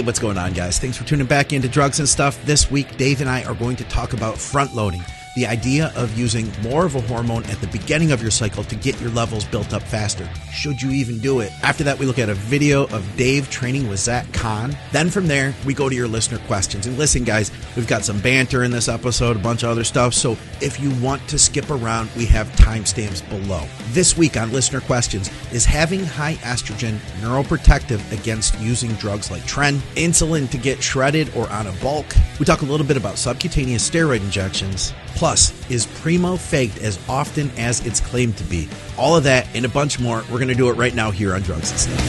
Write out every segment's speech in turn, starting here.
Hey, what's going on, guys? Thanks for tuning back into Drugs and Stuff. This week, Dave and I are going to talk about front loading the idea of using more of a hormone at the beginning of your cycle to get your levels built up faster. Should you even do it? After that, we look at a video of Dave training with Zach Khan. Then from there, we go to your listener questions. And listen, guys, we've got some banter in this episode, a bunch of other stuff. So if you want to skip around, we have timestamps below. This week on listener questions is having high estrogen neuroprotective against using drugs like Tren, insulin to get shredded or on a bulk. We talk a little bit about subcutaneous steroid injections Plus, is Primo faked as often as it's claimed to be? All of that and a bunch more. We're going to do it right now here on Drugs and Stuff.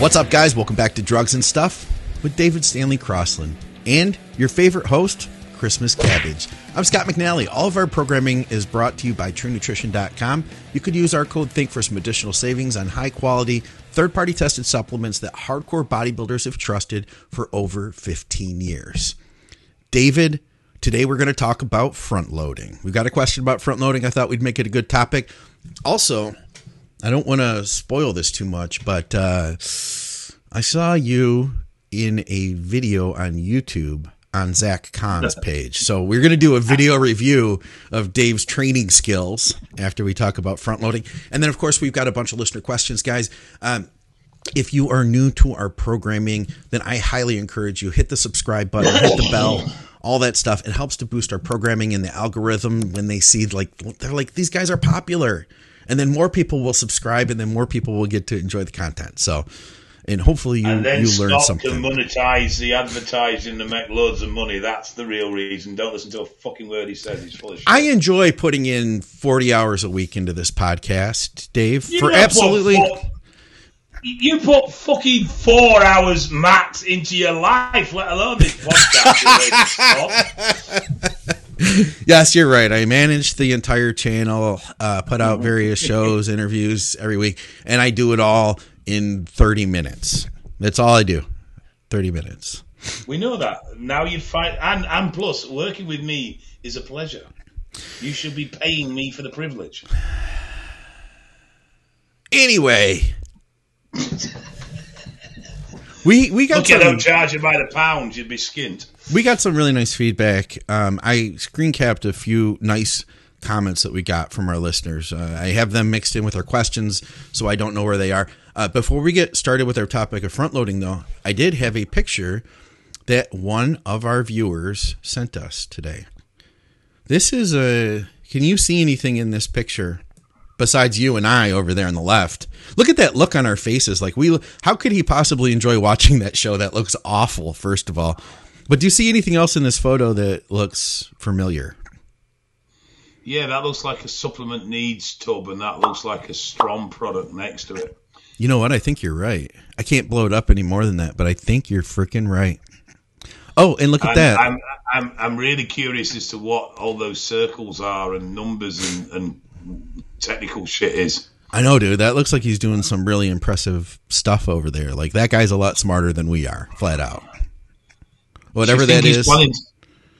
What's up, guys? Welcome back to Drugs and Stuff with David Stanley Crosland and your favorite host, Christmas Cabbage. I'm Scott McNally. All of our programming is brought to you by TrueNutrition.com. You could use our code THINK for some additional savings on high quality third party tested supplements that hardcore bodybuilders have trusted for over 15 years. David, today we're going to talk about front loading. We've got a question about front loading. I thought we'd make it a good topic. Also, I don't want to spoil this too much, but uh, I saw you in a video on YouTube on Zach Khan's page. So we're going to do a video review of Dave's training skills after we talk about front loading. And then, of course, we've got a bunch of listener questions, guys. Um, if you are new to our programming, then I highly encourage you hit the subscribe button, hit the bell, all that stuff. It helps to boost our programming and the algorithm when they see like they're like these guys are popular, and then more people will subscribe, and then more people will get to enjoy the content. So and hopefully you, and then you learn something. to monetize the advertising to make loads of money. That's the real reason. Don't listen to a fucking word he says. He's full of shit. I enjoy putting in 40 hours a week into this podcast, Dave, you for absolutely. Put, you put fucking four hours max into your life, let alone this podcast. yes, you're right. I manage the entire channel, uh, put out various shows, interviews every week, and I do it all in 30 minutes. That's all I do. 30 minutes. We know that. Now you find and and plus working with me is a pleasure. You should be paying me for the privilege. Anyway, we we got Look some, at them charging by the pound. You'd be skint. We got some really nice feedback. Um, I screen capped a few nice comments that we got from our listeners. Uh, I have them mixed in with our questions, so I don't know where they are. Uh, before we get started with our topic of front loading, though, I did have a picture that one of our viewers sent us today. This is a. Can you see anything in this picture besides you and I over there on the left? Look at that look on our faces. Like we, how could he possibly enjoy watching that show? That looks awful. First of all, but do you see anything else in this photo that looks familiar? Yeah, that looks like a supplement needs tub, and that looks like a strong product next to it. You know what? I think you're right. I can't blow it up any more than that, but I think you're freaking right. Oh, and look at I'm, that. I'm, I'm, I'm really curious as to what all those circles are and numbers and, and technical shit is. I know, dude. That looks like he's doing some really impressive stuff over there. Like that guy's a lot smarter than we are, flat out. Whatever that is. Planning,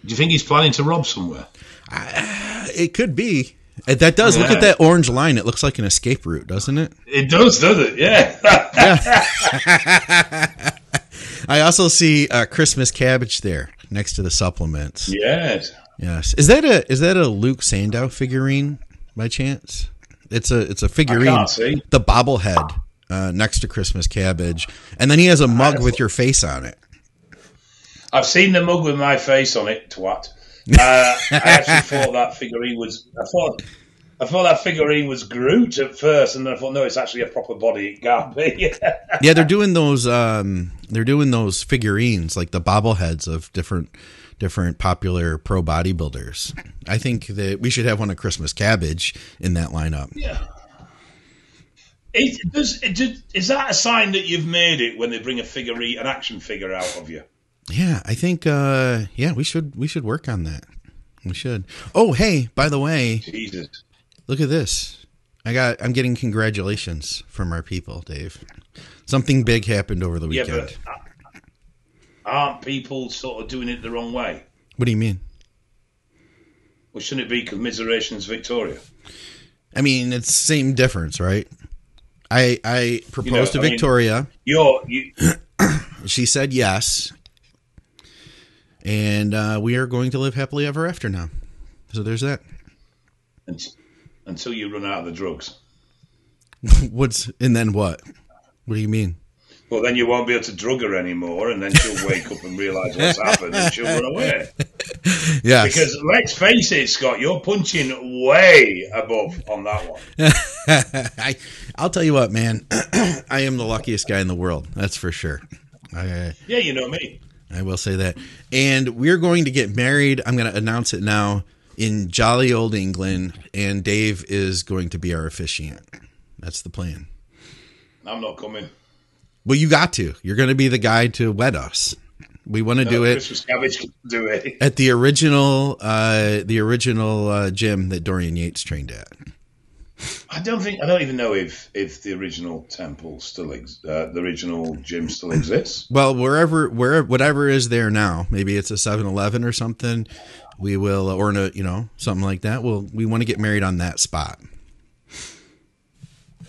do you think he's planning to rob somewhere? Uh, it could be. That does. Yeah. Look at that orange line. It looks like an escape route, doesn't it? It does, does it? Yeah. yeah. I also see uh, Christmas cabbage there next to the supplements. Yes. Yes. Is that a is that a Luke Sandoe figurine by chance? It's a it's a figurine. The bobblehead uh, next to Christmas cabbage, and then he has a mug with your face on it. I've seen the mug with my face on it. Twat. Uh, I actually thought that figurine was. I thought. I thought that figurine was Groot at first, and then I thought, no, it's actually a proper body. It can't be. yeah, they're doing those. Um, they're doing those figurines, like the bobbleheads of different, different popular pro bodybuilders. I think that we should have one of Christmas Cabbage in that lineup. Yeah. It, does, it, is that a sign that you've made it when they bring a figurine, an action figure out of you? Yeah, I think uh yeah, we should we should work on that. We should. Oh, hey, by the way, Jesus. Look at this. I got I'm getting congratulations from our people, Dave. Something big happened over the weekend. Yeah, but aren't people sort of doing it the wrong way? What do you mean? Well, shouldn't it be commiserations Victoria? I mean, it's same difference, right? I I proposed You know, to I mean- Victoria. You're you, she said yes, and uh, we are going to live happily ever after now. So there's that. until you run out of the drugs. What's and then what? What do you mean? Well, then you won't be able to drug her anymore, and then she'll wake up and realise what's happened, and she'll run away. Yeah. Because let's face it, Scott, you're punching way above on that one. I, I'll tell you what, man. I am the luckiest guy in the world. That's for sure. I, Yeah, you know me. I will say that. And we're going to get married. I'm going to announce it now in jolly old England, and Dave is going to be our officiant. That's the plan. I'm not coming. Well, you got to. You're going to be the guy to wed us. We want to do No, it cabbage can do it. at the original, uh, the original uh, gym that Dorian Yates trained at. I don't think I don't even know if if the original temple still ex- uh, the original gym still exists. Well, wherever, wherever, whatever is there now, maybe it's a 7-Eleven or something. We will, or a, you know, something like that. Well, we want to get married on that spot.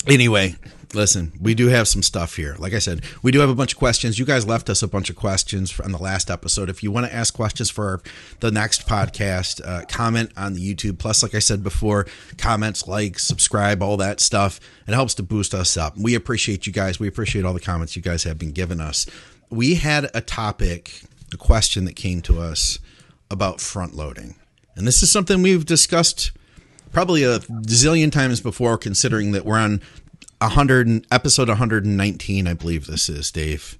Anyway, listen, we do have some stuff here. Like I said, we do have a bunch of questions. You guys left us a bunch of questions on the last episode. If you want to ask questions for the next podcast, uh, comment on the YouTube. Plus, like I said before, comments, like, subscribe, all that stuff. It helps to boost us up. We appreciate you guys. We appreciate all the comments you guys have been giving us. We had a topic, a question that came to us about front loading. And this is something we've discussed probably a zillion times before, considering that we're on 100 episode 119, I believe this is, Dave.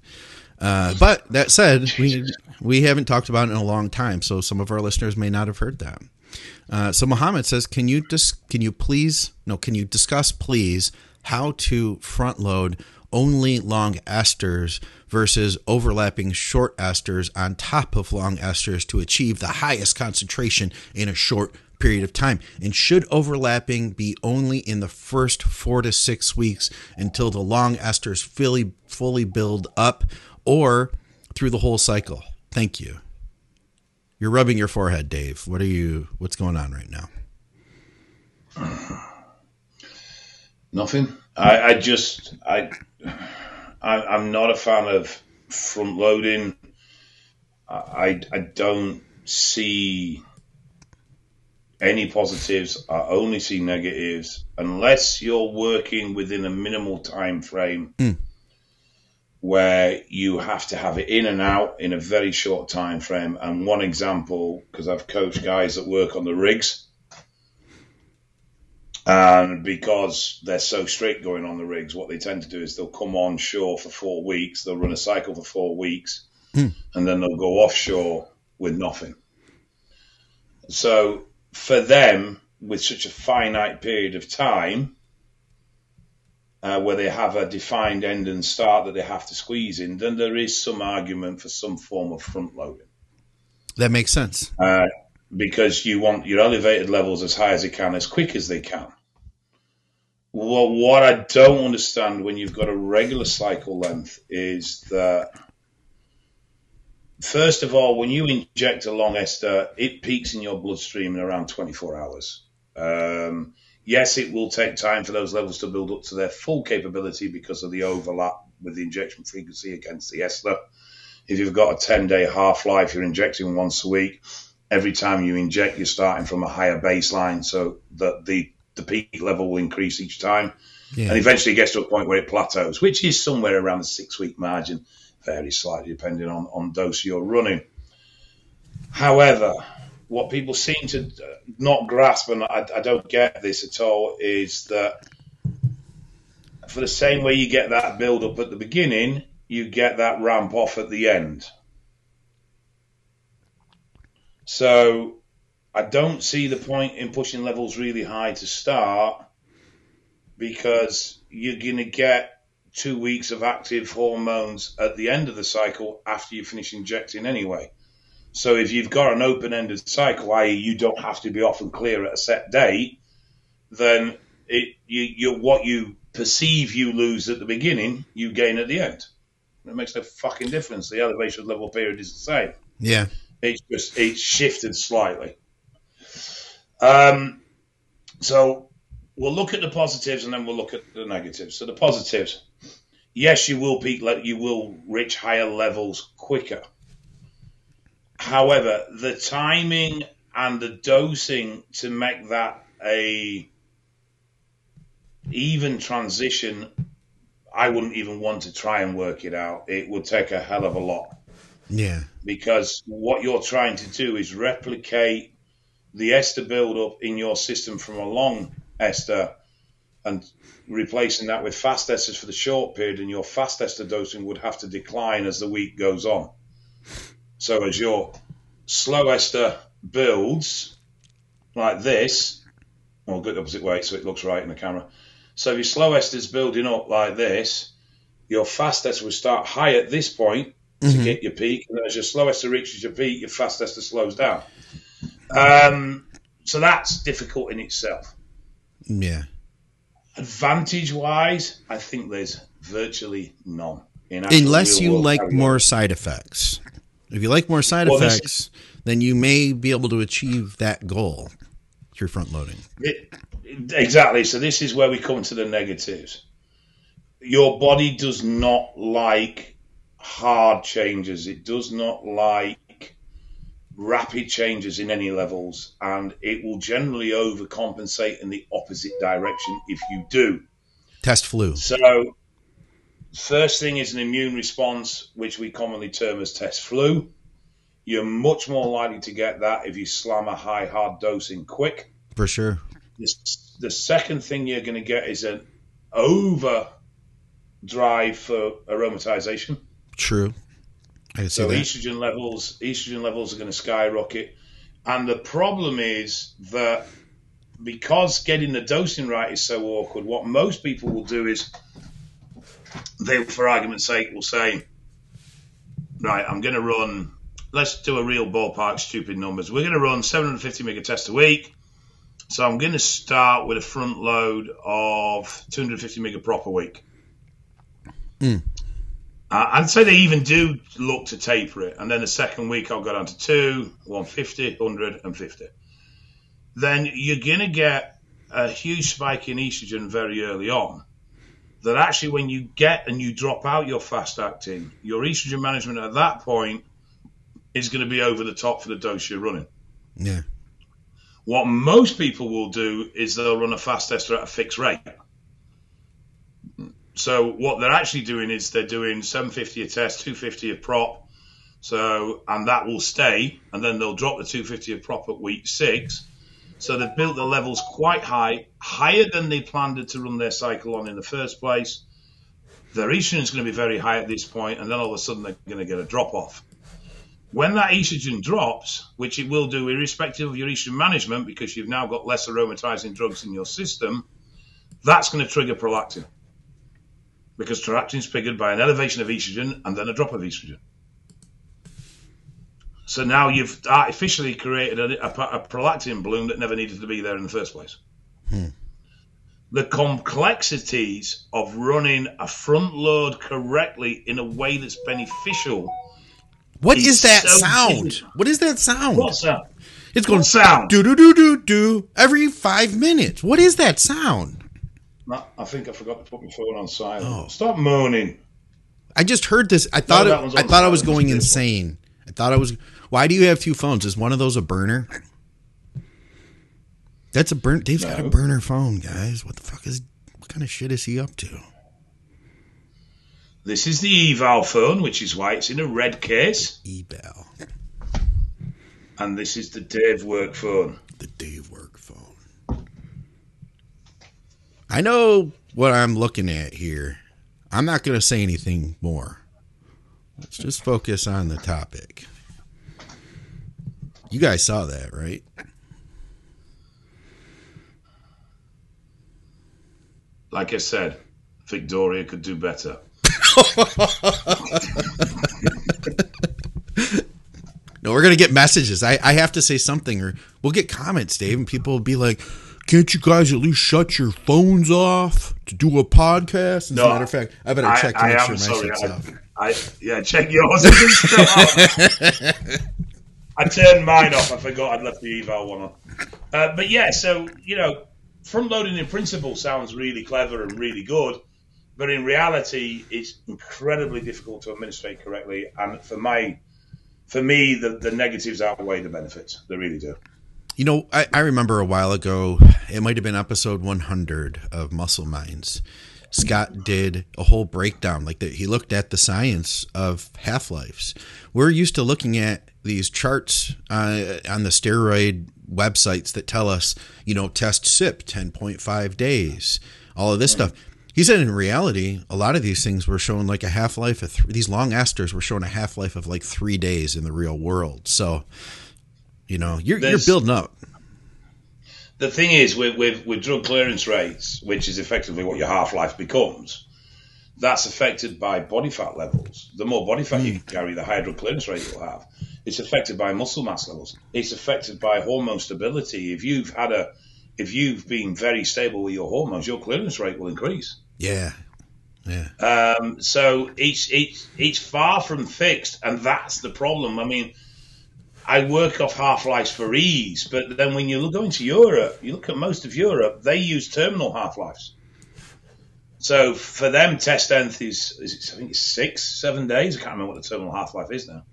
Uh, but that said, we we haven't talked about it in a long time, so some of our listeners may not have heard that. Uh, so Muhammad says, "Can you dis- Can you please? No, can you discuss, please, how to front load only long esters versus overlapping short esters on top of long esters to achieve the highest concentration in a short period of time? And should overlapping be only in the first four to six weeks until the long esters fully fully build up, or through the whole cycle? Thank you." You're rubbing your forehead, Dave. What are you? What's going on right now? Nothing. I, I just I, I I'm not a fan of front loading. I I don't see any positives. I only see negatives unless you're working within a minimal time frame Mm. where you have to have it in and out in a very short time frame. And one example, because I've coached guys that work on the rigs, and because they're so strict going on the rigs, what they tend to do is they'll come on shore for four weeks, they'll run a cycle for four weeks, Hmm. and then they'll go offshore with nothing. So for them, with such a finite period of time, uh, where they have a defined end and start that they have to squeeze in, then there is some argument for some form of front loading That makes sense. uh, because you want your elevated levels as high as they can, as quick as they can. Well, what I don't understand when you've got a regular cycle length is that, first of all, when you inject a long ester, it peaks in your bloodstream in around 24 hours. Um, yes, it will take time for those levels to build up to their full capability because of the overlap with the injection frequency against the ester. If you've got a 10 day half life, you're injecting once a week every time you inject, you're starting from a higher baseline, so that the the peak level will increase each time, Yeah. and eventually it gets to a point where it plateaus, which is somewhere around the six week margin, varies slightly depending on on dose you're running. However, what people seem to uh, not grasp, and I, I don't get this at all, is that for the same way you get that build up at the beginning, you get that ramp off at the end. So I don't see the point in pushing levels really high to start because you're going to get two weeks of active hormones at the end of the cycle after you finish injecting anyway. So if you've got an open-ended cycle, i.e., you don't have to be off and clear at a set date, then it you, you what you perceive you lose at the beginning, you gain at the end. It makes no fucking difference. The elevation level period is the same. Yeah. It's just it's shifted slightly. Um, so we'll look at the positives and then we'll look at the negatives. So the positives, yes, you will peak, you will reach higher levels quicker. However, the timing and the dosing to make that a even transition, I wouldn't even want to try and work it out. It would take a hell of a lot. Yeah. Because what you're trying to do is replicate the ester buildup in your system from a long ester and replacing that with fast esters for the short period, and your fast ester dosing would have to decline as the week goes on. So as your slow ester builds like this, I'll go the opposite way so it looks right in the camera. So if your slow ester is building up like this, your fast ester will start high at this point to mm-hmm. get your peak, and as your slow ester reaches your peak, your fast ester slows down. Um, so that's difficult in itself. Yeah. Advantage wise, I think there's virtually none. Unless you like more side effects. If you like more side well, effects, then you may be able to achieve that goal through front loading. It, exactly. So this is where we come to the negatives. Your body does not like hard changes. It does not like rapid changes in any levels, and it will generally overcompensate in the opposite direction if you do. Test flu. So, first thing is an immune response, which we commonly term as test flu. You're much more likely to get that if you slam a high hard dose in quick. For sure. The, the second thing you're going to get is an over drive for aromatization. True. So that. estrogen levels, estrogen levels are going to skyrocket, and the problem is that because getting the dosing right is so awkward, what most people will do is they, for argument's sake, will say, "Right, I'm going to run let's do a real ballpark stupid numbers. We're going to run 750 mega tests a week. So I'm going to start with a front load of 250 mega prop a week. Mm. Uh, I'd say they even do look to taper it. And then the second week I'll go down to 2, 150, 100, and 50. Then you're going to get a huge spike in estrogen very early on. That actually, when you get and you drop out your fast acting, your estrogen management at that point is going to be over the top for the dose you're running. Yeah. What most people will do is they'll run a fast ester at a fixed rate. So what they're actually doing is they're doing 750 a test, 250 a prop. So and that will stay, and then they'll drop the 250 a prop at week six. So they've built the levels quite high, higher than they planned to run their cycle on in the first place. Their estrogen is going to be very high at this point, and then all of a sudden they're going to get a drop off. When that estrogen drops, which it will do irrespective of your estrogen management because you've now got less aromatizing drugs in your system, that's going to trigger prolactin. Because prolactin is triggered by an elevation of estrogen and then a drop of estrogen. So now you've artificially created a, a, a prolactin bloom that never needed to be there in the first place. Hmm. The complexities of running a front load correctly in a way that's beneficial what is that so sound? What is that sound? What sound? It's going sound. Do do do do do every five minutes. What is that sound? I think I forgot to put my phone on silent. Oh. Stop moaning. I just heard this. I thought no, it, I thought I was going insane. I thought I was. Why do you have two phones? Is one of those a burner? That's a burn. Dave's no. got a burner phone, guys. What the fuck is? What kind of shit is he up to? This is the eval phone, which is why it's in a red case. Eval. And this is the Dave work phone. The Dave work. I know what I'm looking at here. I'm not going to say anything more. Let's just focus on the topic. You guys saw that, right? Like I said, Victoria could do better. no, we're gonna get messages. I, I have to say something, or we'll get comments, Dave, and people will be like, "Can't you guys at least shut your phones off to do a podcast?" As no, a matter of fact, I better check I, to make I sure my shit's off. I, yeah, check yours. I turned mine off. I forgot I'd left the eval one on. Uh, but yeah, so you know, front loading in principle sounds really clever and really good, but in reality, it's incredibly difficult to administrate correctly. And for my, for me, the, the negatives outweigh the benefits. They really do. You know, I, I remember a while ago, it might have been episode 100 of Muscle Minds. Scott did a whole breakdown. Like that, he looked at the science of half lives. We're used to looking at these charts uh, on the steroid websites that tell us, you know, test cyp 10.5 days, all of this stuff. He said in reality, a lot of these things were shown like a half life of th- these long esters were showing a half life of like three days in the real world. So, you know, you're, you're building up. The thing is, with, with, with drug clearance rates, which is effectively what your half life becomes, that's affected by body fat levels. The more body fat you carry, the higher drug clearance rate you'll have. It's affected by muscle mass levels. It's affected by hormone stability. If you've had a, if you've been very stable with your hormones, your clearance rate will increase. Yeah. Yeah. Um, so it's it's it's far from fixed, and that's the problem. I mean, I work off half lives for ease, but then when you go into Europe, you look at most of Europe, they use terminal half lives. So for them, test length is, is I think it's six, seven days. I can't remember what the terminal half life is now.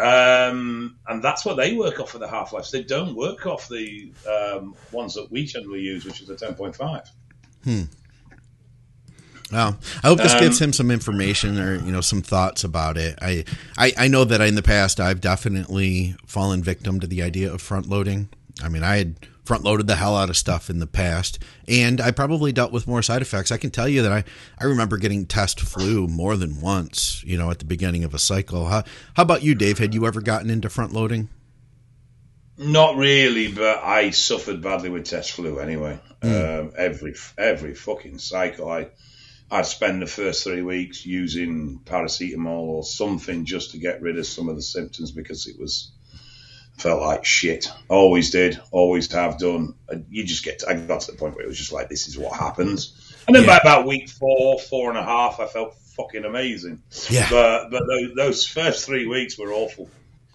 Um, and that's what they work off for the half lives. They don't work off the um, ones that we generally use, which is the 10.5. Hmm. Well, I hope this um, gives him some information or you know some thoughts about it. I, I I know that in the past I've definitely fallen victim to the idea of front loading. I mean, I had front loaded the hell out of stuff in the past, and I probably dealt with more side effects. I can tell you that I I remember getting test flu more than once. You know, at the beginning of a cycle. How how about you, Dave? Had you ever gotten into front loading? Not really, but I suffered badly with test flu anyway. Mm. Um, every every fucking cycle, I I'd spend the first three weeks using paracetamol or something just to get rid of some of the symptoms because it was felt like shit. Always did, always have done. Uh, you just get. To, I got to the point where it was just like this is what happens. And then yeah. by about week four, four and a half, I felt fucking amazing. Yeah. But but those, those first three weeks were awful.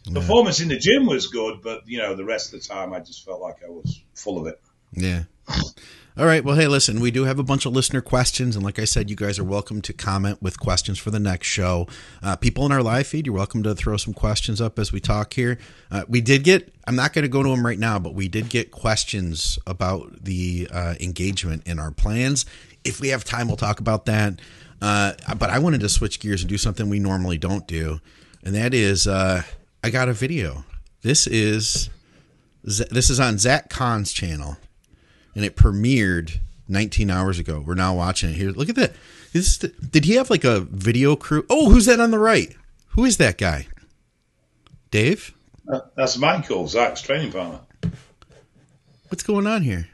Yeah. Performance in the gym was good, but you know the rest of the time I just felt like I was full of it. Yeah. All right. Well, hey, listen, we do have a bunch of listener questions. And like I said, you guys are welcome to comment with questions for the next show. Uh, people in our live feed, you're welcome to throw some questions up as we talk here. Uh, we did get, I'm not going to go to them right now, but we did get questions about the uh, engagement in our plans. If we have time, we'll talk about that. Uh, but I wanted to switch gears and do something we normally don't do. And that is, uh, I got a video. This is. This is on Zach Khan's channel and it premiered 19 hours ago. We're now watching it here. Look at that. Is, did he have like a video crew? Oh, who's that on the right? Who is that guy? Dave? Uh, that's Michael, Zach's training partner. What's going on here?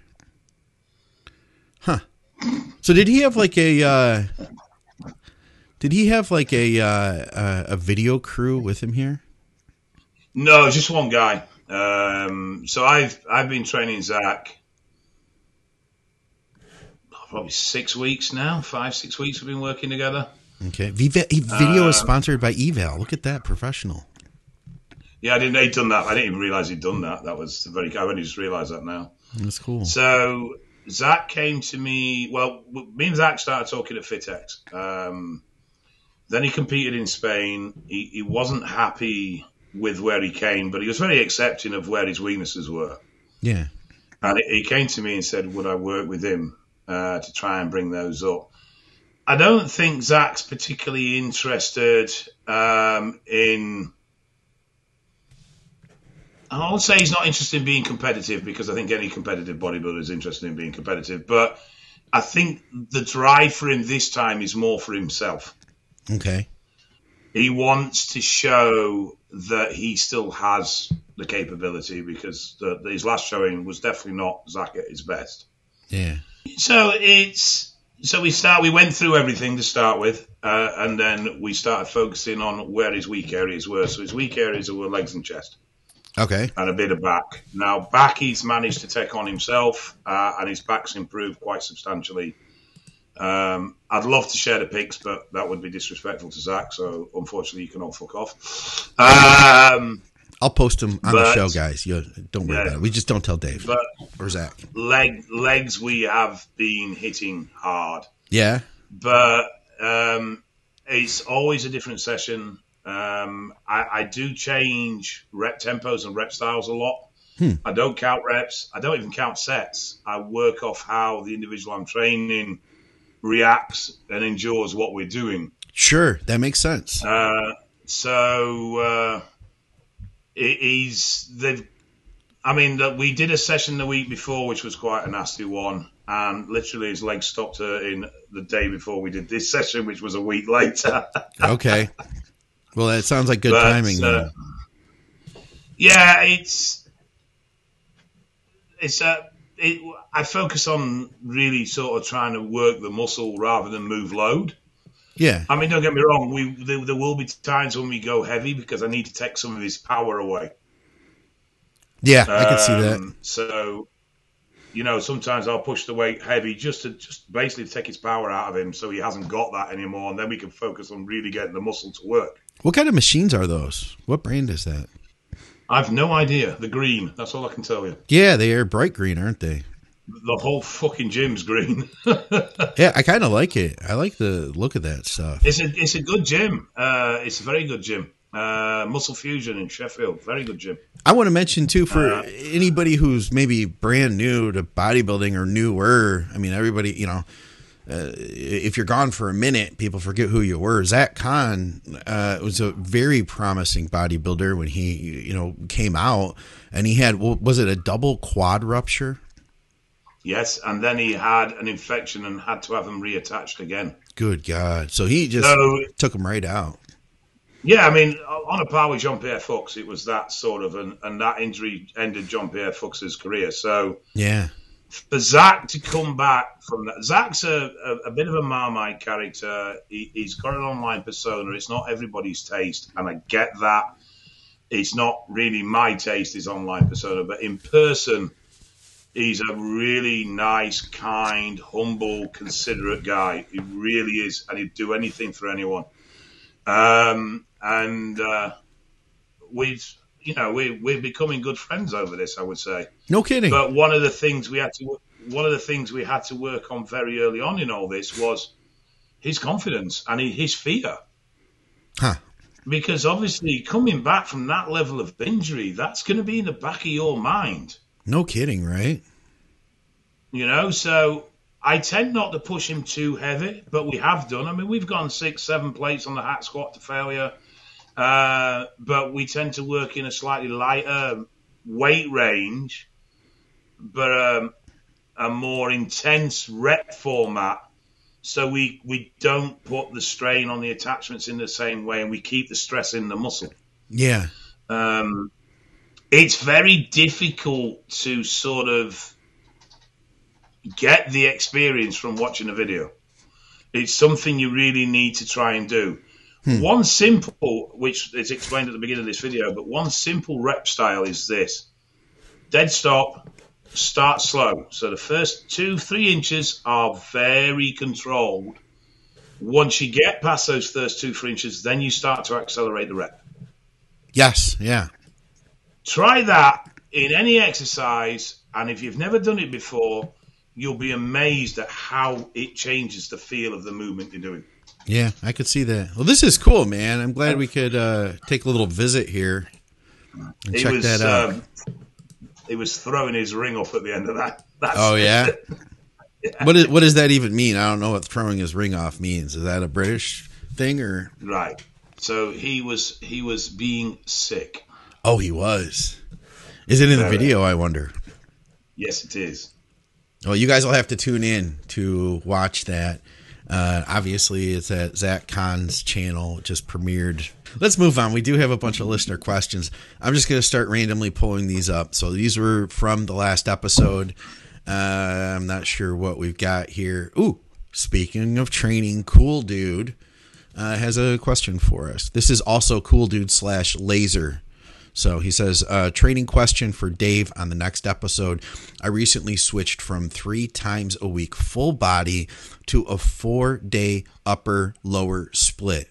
Huh. So did he have like a uh, did he have like a uh, a video crew with him here? No, just one guy. Um, so I've I've been training Zach probably six weeks now, five, six weeks we've been working together. Okay. Video uh, is sponsored by Eval. Look at that, professional. Yeah, I didn't. He'd done that. I didn't even realize he'd done that. That was very. I only just realized that now. That's cool. So Zach came to me. Well, me and Zach started talking at FitX. Um, then he competed in Spain. He, he wasn't happy with where he came, but he was very accepting of where his weaknesses were. Yeah. And he came to me and said, "Would I work with him?" Uh, to try and bring those up. I don't think Zach's particularly interested um, in. I would say he's not interested in being competitive because I think any competitive bodybuilder is interested in being competitive. But I think the drive for him this time is more for himself. Okay. He wants to show that he still has the capability because the, his last showing was definitely not Zach at his best. Yeah. So it's so we start. We went through everything to start with, uh, and then we started focusing on where his weak areas were. So his weak areas were legs and chest. Okay. And a bit of back. Now back he's managed to take on himself, uh, and his back's improved quite substantially. Um, I'd love to share the pics, but that would be disrespectful to Zach. So unfortunately, you can all fuck off. Um, I'll post them on But- the show, guys. You don't worry Yeah. about it. We just don't tell Dave But or Zach. leg legs we have been hitting hard, Yeah. but um, it's always a different session. Um, I, I do change rep tempos and rep styles a lot. Hmm. I don't count reps. I don't even count sets. I work off how the individual I'm training reacts and endures what we're doing. Sure, that makes sense. Uh, so uh, it is they've. I mean, that we did a session the week before, which was quite a nasty one, and literally his leg stopped hurting the day before we did this session, which was a week later. Okay. Well, that sounds like good But, timing. uh, yeah, it's it's a. It, I focus on really sort of trying to work the muscle rather than move load. Yeah. I mean, don't get me wrong. We there, there will be times when we go heavy because I need to take some of his power away. Yeah, I can see that. Um, So, you know, sometimes I'll push the weight heavy just to just basically take his power out of him, so he hasn't got that anymore, and then we can focus on really getting the muscle to work. What kind of machines are those? What brand is that? I've no idea. The green. That's all I can tell you. Yeah, they are bright green, aren't they? The whole fucking gym's green. Yeah, I kind of like it. I like the look of that stuff. it's a it's a good gym. Uh, it's a very good gym. Uh, Muscle Fusion in Sheffield. Very good gym. I want to mention too for Uh, anybody who's maybe brand new to bodybuilding or newer. I mean, everybody, you know, uh, if you're gone for a minute, people forget who you were. Zach Khan uh, was a very promising bodybuilder when he, you know, came out, and he had what was it a double quad rupture? Yes, and then he had an infection and had to have him reattached again. Good God! So he just So took him right out. Yeah, I mean, on a par with Jean Pierre Fux, it was that sort of, and, and that injury ended Jean Pierre Fux's career. So Yeah, for Zach to come back from that, Zach's a, a, a bit of a Marmite character. He, he's got an online persona. It's not everybody's taste, and I get that. It's not really my taste, his online persona, but in person, he's a really nice, kind, humble, considerate guy. He really is, and he'd do anything for anyone. Um, and uh, we've, you know, we, we're becoming good friends over this, I would say. no kidding. But one of the things we had to one of the things we had to work on very early on in all this was his confidence and his fear. Huh. Because obviously, coming back from that level of injury, that's going to be in the back of your mind, No kidding, right? you know. So I tend not to push him too heavy, but we have done. I mean, we've gone six, seven plates on the hack squat to failure, uh, but we tend to work in a slightly lighter weight range, but um, a more intense rep format. So we, we don't put the strain on the attachments in the same way, and we keep the stress in the muscle. Yeah. Um, it's very difficult to sort of get the experience from watching a video. It's something you really need to try and do. Hmm. One simple, which is explained at the beginning of this video, but one simple rep style is this dead stop, start slow. So the first two, three inches are very controlled. Once you get past those first two, three inches, then you start to accelerate the rep. Yes. Yeah. Try that in any exercise, and if you've never done it before, you'll be amazed at how it changes the feel of the movement you're doing. Yeah, I could see that. Well, this is cool, man. I'm glad we could uh, take a little visit here and It check was, that out. um, he was throwing his ring off at the end of that. That's oh yeah. What is, what does that even mean? I don't know what throwing his ring off means. Is that a British thing or? right. So he was he was being sick. Oh, he was. Is it in the video? I wonder. Yes, it is. Well, you guys will have to tune in to watch that. Uh, obviously, it's at Zach Khan's channel. It just premiered. Let's move on. We do have a bunch of listener questions. I'm just going to start randomly pulling these up. So these were from the last episode. Uh, I'm not sure what we've got here. Ooh, speaking of training, Cool Dude uh, has a question for us. This is also Cool Dude slash Laser. So he says, uh, training question for Dave on the next episode. I recently switched from three times a week full body to a four day upper lower split.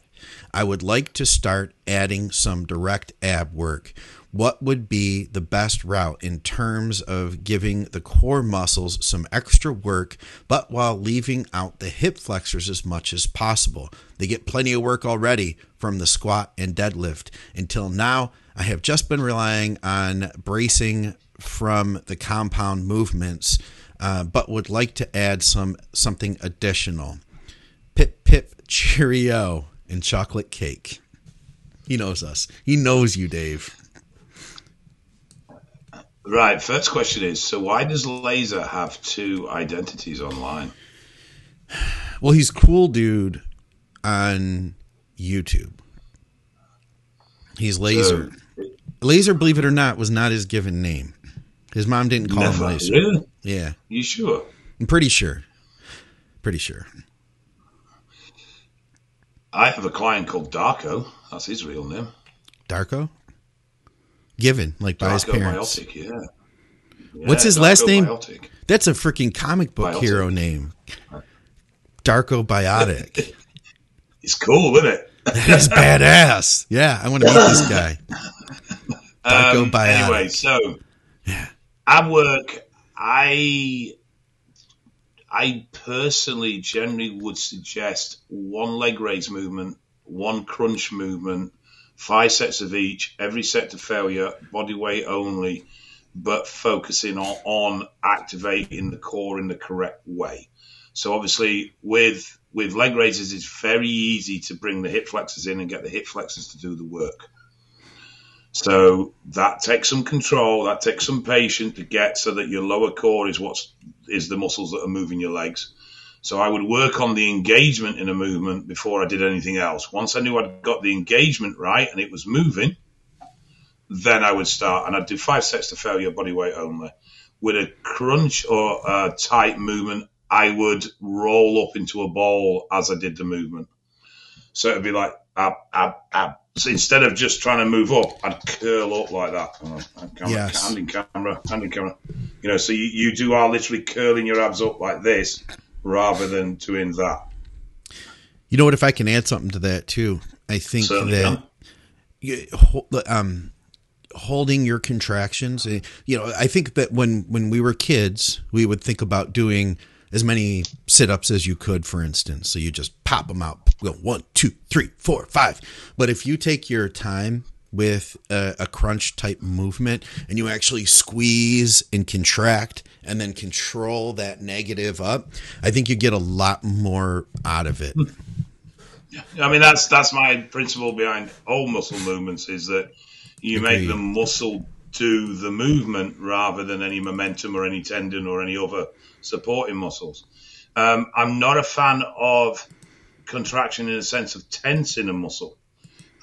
I would like to start adding some direct ab work. what would be the best route in terms of giving the core muscles some extra work, but while leaving out the hip flexors as much as possible? They get plenty of work already from the squat and deadlift. Until now, I have just been relying on bracing from the compound movements, uh, but would like to add some something additional. Pip pip cheerio and chocolate cake. He knows us. He knows you, Dave. Right. First question is: So why does Laser have two identities online? Well, he's cool, dude, on YouTube. He's Laser. Laser, believe it or not, was not his given name. His mom didn't call him Laser. Really? Yeah, You sure? I'm pretty sure. Pretty sure. I have a client called Darko. That's his real name. Darko? Given, like by his parents. Biotic, yeah. What's Yeah, his last name? Biotic. That's a freaking comic book Biotic. hero name. Darko Biotic. It's cool, isn't it? Is badass. Yeah, I want to meet this guy. Darko Um, Biotic. anyway, so yeah, I work, I I personally generally would suggest one leg raise movement, one crunch movement, five sets of each, every set to failure, body weight only, but focusing on, on activating the core in the correct way. So obviously with with leg raises it's very easy to bring the hip flexors in and get the hip flexors to do the work. So that takes some control, that takes some patience to get so that your lower core is what's is the muscles that are moving your legs. So I would work on the engagement in a movement before I did anything else. Once I knew I'd got the engagement right and it was moving, then I would start and I'd do five sets to failure body weight only. With a crunch or a tight movement, I would roll up into a ball as I did the movement. So it'd be like up, up, up. So instead of just trying to move up, I'd curl up like that. Oh, camera, Yes. Hand in camera, hand in camera. You know, so you, you do are literally curling your abs up like this rather than doing that. You know what? If I can add something to that too, I think Certainly that you, um, holding your contractions. eh, You know, I think that when when we were kids, we would think about doing as many sit-ups as you could, for instance. So you just pop them out, go one, two, three, four, five. But if you take your time with a, a crunch type movement and you actually squeeze and contract and then control that negative up, I think you get a lot more out of it. I mean, that's that's my principle behind all muscle movements is that you make the muscle do the movement rather than any momentum or any tendon or any other supporting muscles. Um, I'm not a fan of contraction in the sense of tensing a muscle.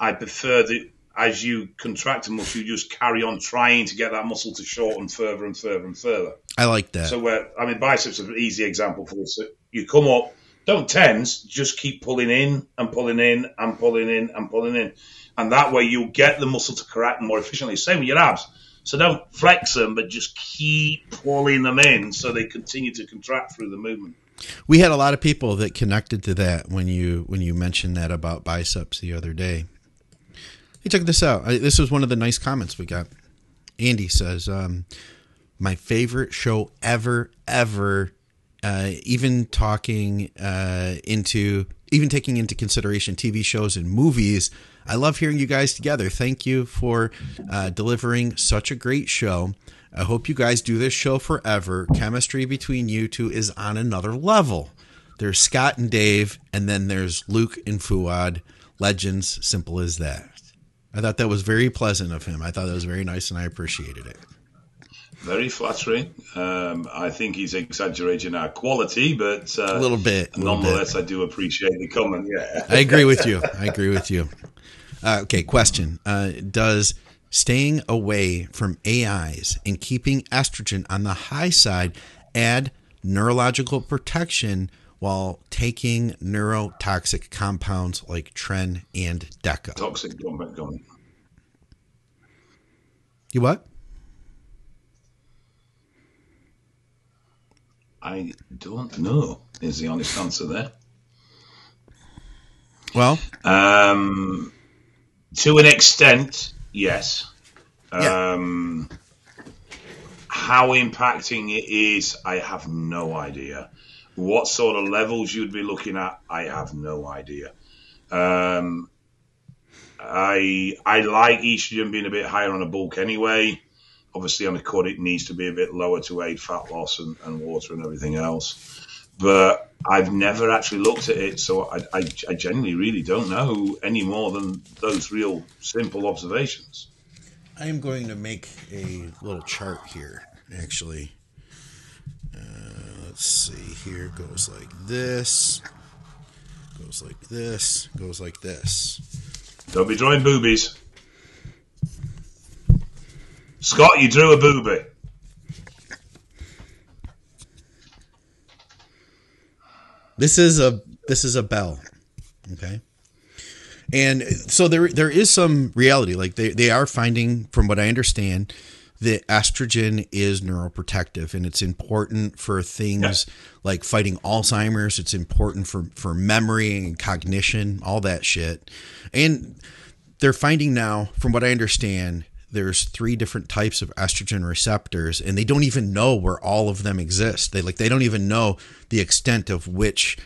I prefer that as you contract a muscle, you just carry on trying to get that muscle to shorten further and further and further. I like that. So where I mean biceps is an easy example for this. You come up, don't tense, just keep pulling in and pulling in and pulling in and pulling in. And that way you'll get the muscle to correct more efficiently. Same with your abs. So don't flex them, but just keep pulling them in so they continue to contract through the movement. We had a lot of people that connected to that when you when you mentioned that about biceps the other day. Hey, check this out. This was one of the nice comments we got. Andy says, um, "My favorite show ever, ever. Uh, even talking uh, into, even taking into consideration TV shows and movies. I love hearing you guys together. Thank you for uh, delivering such a great show. I hope you guys do this show forever. Chemistry between you two is on another level. There's Scott and Dave, and then there's Luke and Fuad. Legends, simple as that. I thought that was very pleasant of him. I thought that was very nice, and I appreciated it. Very flattering. Um, I think he's exaggerating our quality, but uh, A little bit, a little nonetheless, I do appreciate the comment. Yeah. I agree with you. I agree with you. Uh, okay, question: uh, Does staying away from AIs and keeping estrogen on the high side add neurological protection while taking neurotoxic compounds like Tren and Deca? Toxic gone. You what? I don't know. Is the honest answer there? Well, Um, to an extent, yes. Yeah. Um, how impacting it is, I have no idea. What sort of levels you'd be looking at, I have no idea. Um, I I like estrogen being a bit higher on a bulk anyway. Obviously, on a cut, it needs to be a bit lower to aid fat loss and, and water and everything else. But I've never actually looked at it, so I, I, I genuinely really don't know any more than those real simple observations. I am going to make a little chart here, actually. Uh, let's see. Here goes like this, goes like this, goes like this. Don't be drawing boobies. Scott, you drew a boobie. This is a this is a bell. Okay. And so there there is some reality. Like they, they are finding, from what I understand, that estrogen is neuroprotective and it's important for things Yeah. like fighting Alzheimer's. It's important for, for memory and cognition, all that shit. And they're finding now, from what I understand, there's three different types of estrogen receptors, and they don't even know where all of them exist. They like they don't even know the extent of which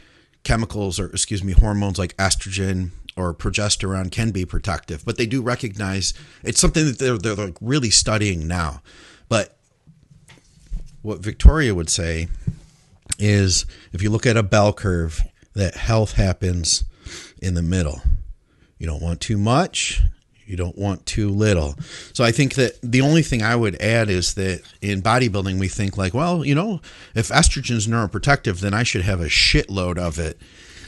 chemicals or excuse me hormones like estrogen or progesterone can be protective. But they do recognize it's something that they're they're like really studying now. But what Victoria would say is if you look at a bell curve, that health happens in the middle. You don't want too much. You don't want too little. So I think that the only thing I would add is that in bodybuilding, we think like, well, you know, if estrogen is neuroprotective, then I should have a shitload of it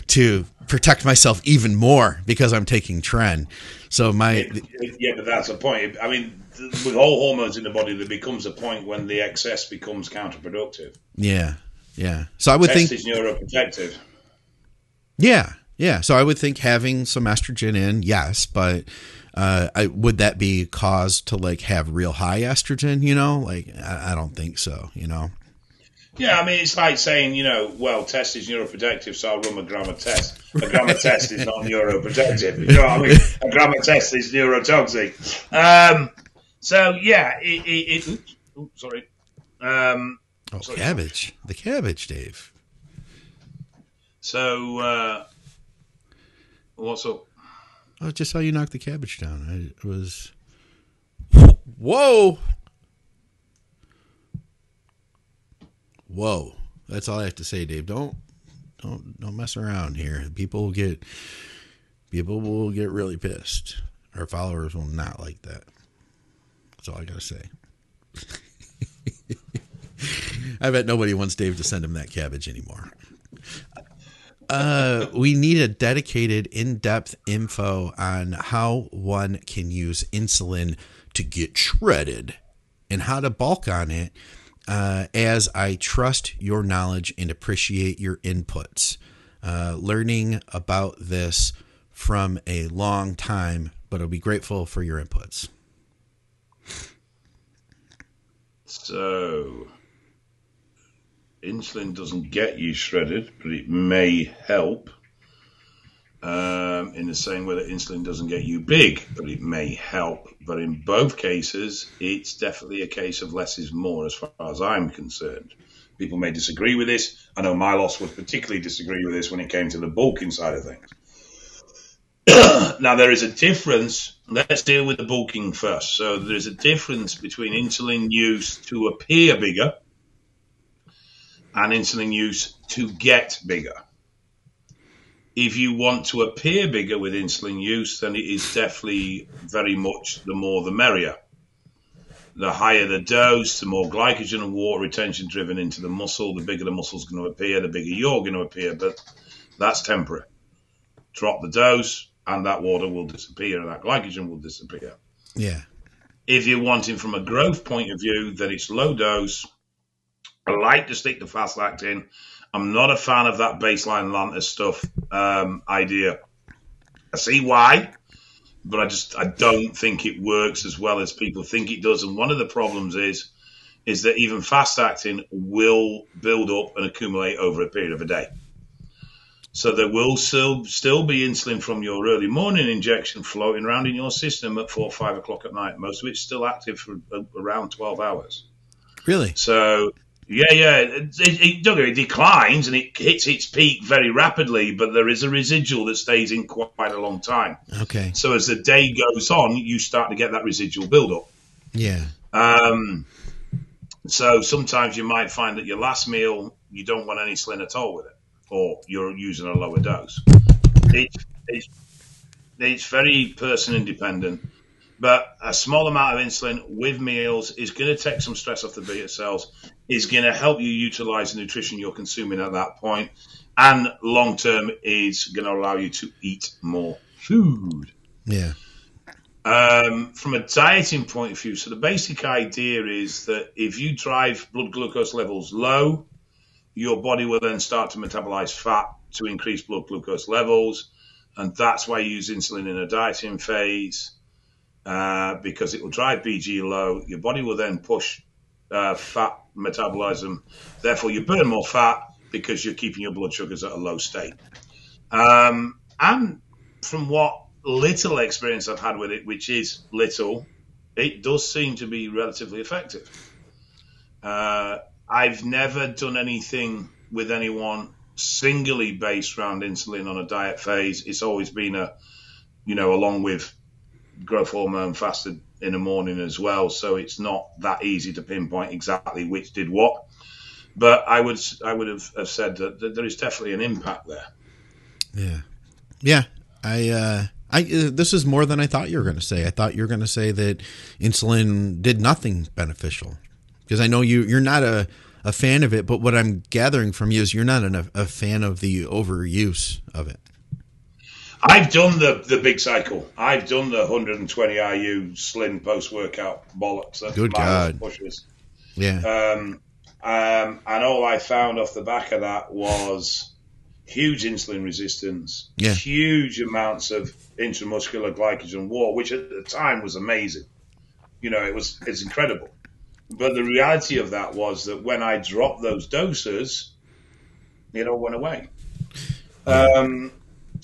to protect myself even more because I'm taking tren. So my Yeah, but that's the point. I mean, with all hormones in the body, there becomes a point when the excess becomes counterproductive. yeah, yeah. So I would Test think is neuroprotective. Yeah, yeah. So I would think having some estrogen in, yes, but uh, I, would that be cause to like have real high estrogen? You know, like I, I don't think so. You know, Yeah, I mean, it's like saying, you know, well, test is neuroprotective, so I'll run a grammar test. A grammar test is not neuroprotective. You know what I mean? A grammar test is neurotoxic. Um, so, yeah, it, it, it oops, sorry. Um, oh Sorry. cabbage, the cabbage, Dave. so, uh, what's up? Oh, just how you knocked the cabbage down. I, it was whoa, whoa. That's all I have to say, Dave. Don't don't don't mess around here. People will get people will get really pissed. Our followers will not like that. That's all I gotta say. I bet nobody wants Dave to send him that cabbage anymore. Uh, we need a dedicated, in-depth info on how one can use insulin to get shredded and how to bulk on it. Uh, as I trust your knowledge and appreciate your inputs, uh, learning about this from a long time, but I'll be grateful for your inputs. So, insulin doesn't get you shredded, but it may help. Um, in the same way that insulin doesn't get you big, but it may help. But in both cases, it's definitely a case of less is more, as far as I'm concerned. People may disagree with this. I know Milos would particularly disagree with this when it came to the bulking side of things. now, there is a difference. Let's deal with the bulking first. So, there's a difference between insulin use to appear bigger and insulin use to get bigger. If you want to appear bigger with insulin use, then it is definitely very much the more the merrier. The higher the dose, the more glycogen and water retention driven into the muscle, the bigger the muscle's going to appear, the bigger you're going to appear, but that's temporary. Drop the dose, and that water will disappear, and that glycogen will disappear. Yeah. If you're wanting from a growth point of view, then it's low dose. I like to stick the fast acting. I'm not a fan of that baseline Lantus stuff um, idea. I see why, but I just I don't think it works as well as people think it does. And one of the problems is is that even fast acting will build up and accumulate over a period of a day. So there will still still be insulin from your early morning injection floating around in your system at four or five o'clock at night. Most of it's still active for around twelve hours. Really? So yeah, yeah, it, it, it, it declines and it hits its peak very rapidly, but there is a residual that stays in quite a long time. Okay. So as the day goes on, you start to get that residual buildup. Yeah. Um, so sometimes you might find that your last meal you don't want any insulin at all with it, or you're using a lower dose. It's it's, it's very person independent, but a small amount of insulin with meals is going to take some stress off the beta cells. Is going to help you utilize the nutrition you're consuming at that point, and long term is going to allow you to eat more food. Yeah. Um, from a dieting point of view, so the basic idea is that if you drive blood glucose levels low, your body will then start to metabolize fat to increase blood glucose levels. And that's why you use insulin in a dieting phase uh, because it will drive BG low. Your body will then push uh, fat metabolism. Therefore, you burn more fat because you're keeping your blood sugars at a low state. Um, and from what little experience I've had with it, which is little, it does seem to be relatively effective. Uh, I've never done anything with anyone singly based around insulin on a diet phase. It's always been a, you know, along with growth hormone fasted in the morning as well. So it's not that easy to pinpoint exactly which did what. But I would I would have, have said that, that there is definitely an impact there. Yeah, yeah. I uh, I uh, this is more than I thought you were going to say. I thought you were going to say that insulin did nothing beneficial because I know you you're not a a fan of it, but what I'm gathering from you is you're not an, a fan of the overuse of it. I've done the the big cycle. I've done the 120 IU slin post workout bollocks. That Good God. Pushes. Yeah. Um, um, and all I found off the back of that was huge insulin resistance, Yeah. huge amounts of intramuscular glycogen war, which at the time was amazing. You know, it was it's incredible. But the reality of that was that when I dropped those doses, it all went away. Um,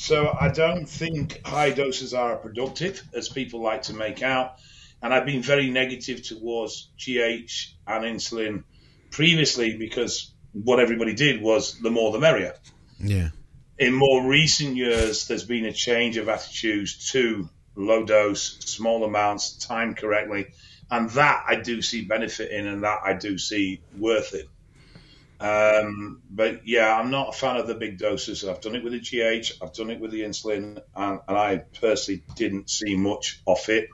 so I don't think high doses are productive, as people like to make out. And I've been very negative towards GH and insulin previously because what everybody did was the more the merrier. yeah. In more recent years, there's been a change of attitudes to low dose, small amounts, timed correctly. And that I do see benefit in, and that I do see worth it. Um, but yeah, I'm not a fan of the big doses. I've done it with the GH, I've done it with the insulin, and, and I personally didn't see much off it.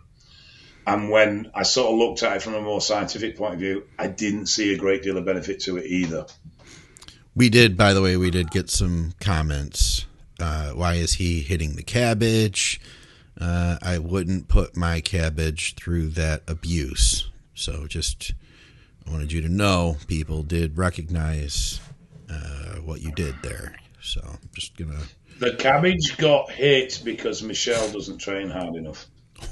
And when I sort of looked at it from a more scientific point of view, I didn't see a great deal of benefit to it either. We did, by the way, we did get some comments. Uh, why is he hitting the cabbage? Uh, I wouldn't put my cabbage through that abuse. So just I wanted you to know people did recognize uh, what you did there. So I'm just gonna. The cabbage got hit because Michelle doesn't train hard enough.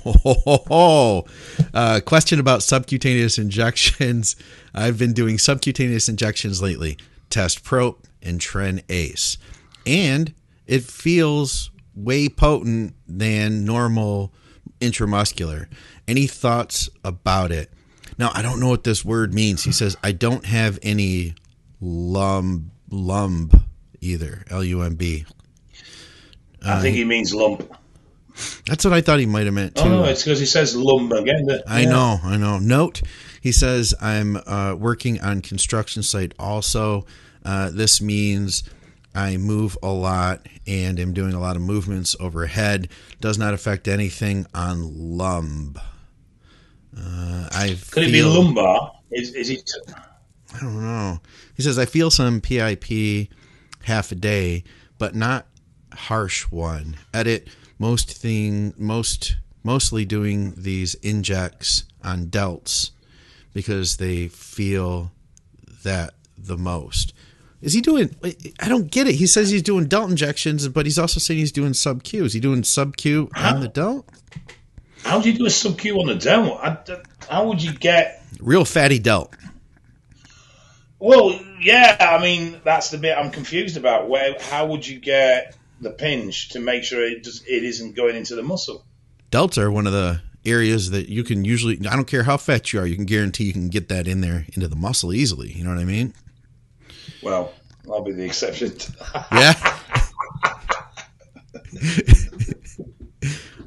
Oh, uh, question about subcutaneous injections. I've been doing subcutaneous injections lately. Test Prop and Tren Ace, and it feels way potent than normal intramuscular. Any thoughts about it? Now I don't know what this word means. He says I don't have any lumb lumb either. L U M B. I think he means lump. That's what I thought he might have meant too. Oh, no, it's because he says lumb again. that- I know, I know. Note, he says I'm uh, working on construction site. Also, uh, this means I move a lot and am doing a lot of movements overhead. Does not affect anything on lumb. Uh, I Could it be lumbar? Is, is it? I don't know. He says I feel some PIP half a day, but not harsh one. Edit most thing most mostly doing these injects on delts because they feel that the most. Is he doing? I don't get it. He says he's doing delt injections, but he's also saying he's doing sub Q. Is he doing sub Q on the delt? How do you do a sub Q on the? I, how would you get? Real fatty delt. Well, yeah, I mean that's the bit I'm confused about. Where how would you get the pinch to make sure it just it isn't going into the muscle? Delts are one of the areas that you can usually. I don't care how fat you are, you can guarantee you can get that in there into the muscle easily. You know what I mean? Well, I'll be the exception. yeah.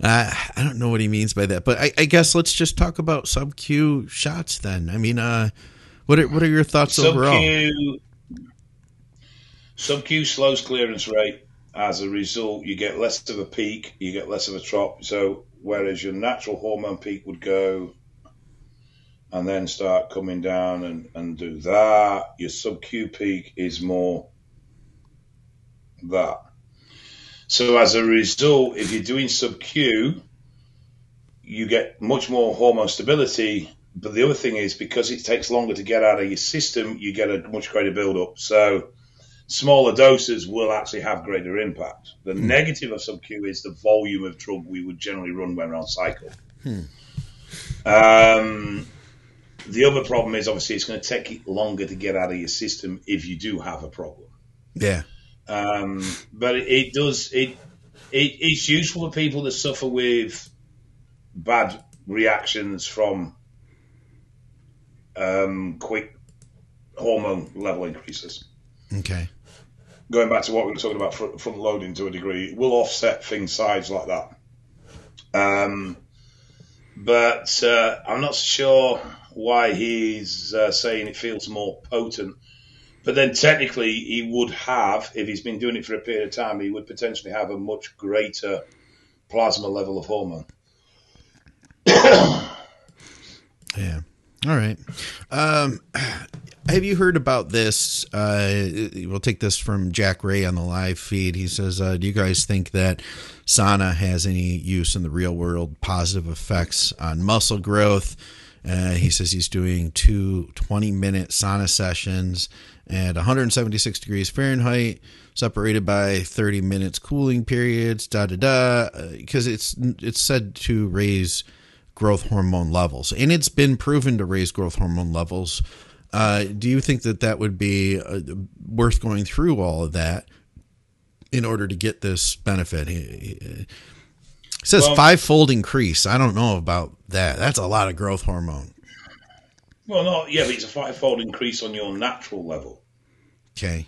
Uh, I don't know what he means by that, but I, I, guess let's just talk about sub Q shots then. I mean, uh, what are what are your thoughts sub overall? Sub Q slows clearance rate. As a result, you get less of a peak, you get less of a drop. So whereas your natural hormone peak would go and then start coming down and, and do that, your sub Q peak is more that. So as a result, if you're doing sub Q, you get much more hormone stability. But the other thing is because it takes longer to get out of your system, you get a much greater build-up. So smaller doses will actually have greater impact. The hmm. negative of sub Q is the volume of drug we would generally run when we're on cycle. Hmm. Um, the other problem is obviously it's going to take longer to get out of your system if you do have a problem. Yeah. Um, but it, it does it, it it's useful for people that suffer with bad reactions from um, quick hormone level increases. Okay. Going back to what we were talking about front, front loading to a degree, will offset things size like that. Um, but uh, I'm not sure why he's uh, saying it feels more potent but then technically, he would have, if he's been doing it for a period of time, he would potentially have a much greater plasma level of hormone. yeah. All right. Um, have you heard about this? Uh, we'll take this from Jack Ray on the live feed. He says, uh, "Do you guys think that sauna has any use in the real world, positive effects on muscle growth?" Uh, he says he's doing two 20 minute sauna sessions at 176 degrees Fahrenheit, separated by 30 minutes cooling periods, da da da, because uh, it's it's said to raise growth hormone levels, and it's been proven to raise growth hormone levels. Uh, do you think that that would be uh, worth going through all of that in order to get this benefit? It says well, five-fold increase. I don't know about that. That's a lot of growth hormone. Well, no, yeah, but it's a five-fold increase on your natural level. Okay.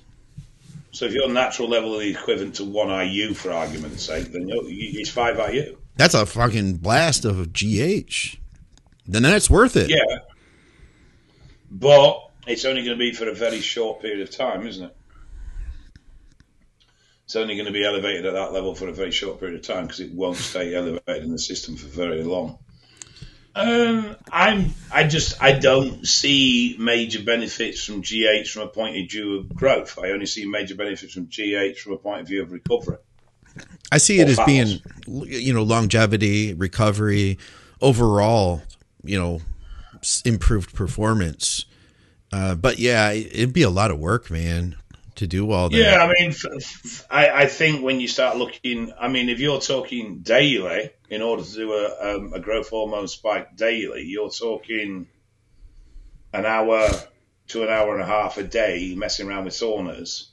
So if your natural level is equivalent to one IU, for argument's sake, then it's five IU. That's a fucking blast of GH. Then that's worth it. Yeah. But it's only going to be for a very short period of time, isn't it? It's only going to be elevated at that level for a very short period of time because it won't stay elevated in the system for very long. Um, I'm. I just. I don't see major benefits from GH from a point of view of growth. I only see major benefits from GH from a point of view of recovery. I see it as being, you know, longevity, recovery, overall, you know, improved performance. Uh, but yeah, it'd be a lot of work, man to do all that. Yeah, I mean, I, I think when you start looking, I mean, if you're talking daily, in order to do a, um, a growth hormone spike daily, you're talking an hour to an hour and a half a day messing around with saunas.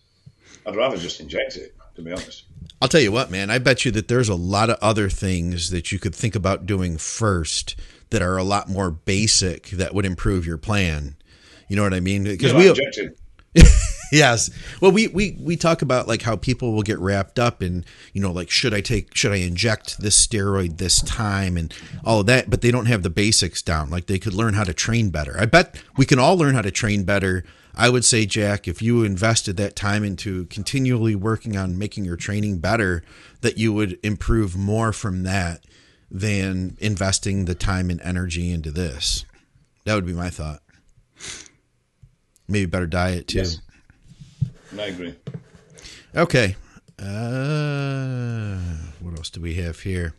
I'd rather just inject it, to be honest. I'll tell you what, man. I bet you that there's a lot of other things that you could think about doing first that are a lot more basic that would improve your plan. You know what I mean? Because yeah, we. yes. Well, we, we we talk about like how people will get wrapped up in you know like should I take should I inject this steroid this time and all of that, but they don't have the basics down. Like they could learn how to train better. I bet we can all learn how to train better. I would say, Jack, if you invested that time into continually working on making your training better, that you would improve more from that than investing the time and energy into this. That would be my thought. Maybe better diet too. Yes. I agree. Okay. Uh, what else do we have here?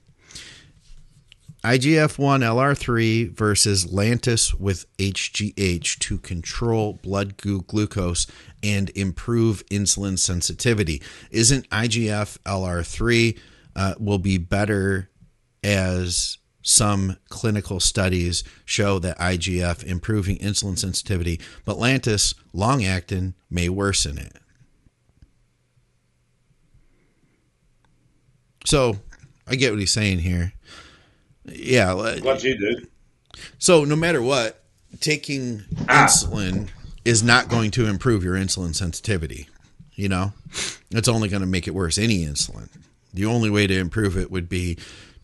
IGF 1 LR3 versus Lantus with HGH to control blood glucose and improve insulin sensitivity. Isn't IGF LR3 uh, will be better as some clinical studies show that IGF improving insulin sensitivity, but Lantus long acting may worsen it. So I get what he's saying here. Yeah. What you do? So no matter what, taking ah. insulin is not going to improve your insulin sensitivity. You know, it's only going to make it worse. Any insulin. The only way to improve it would be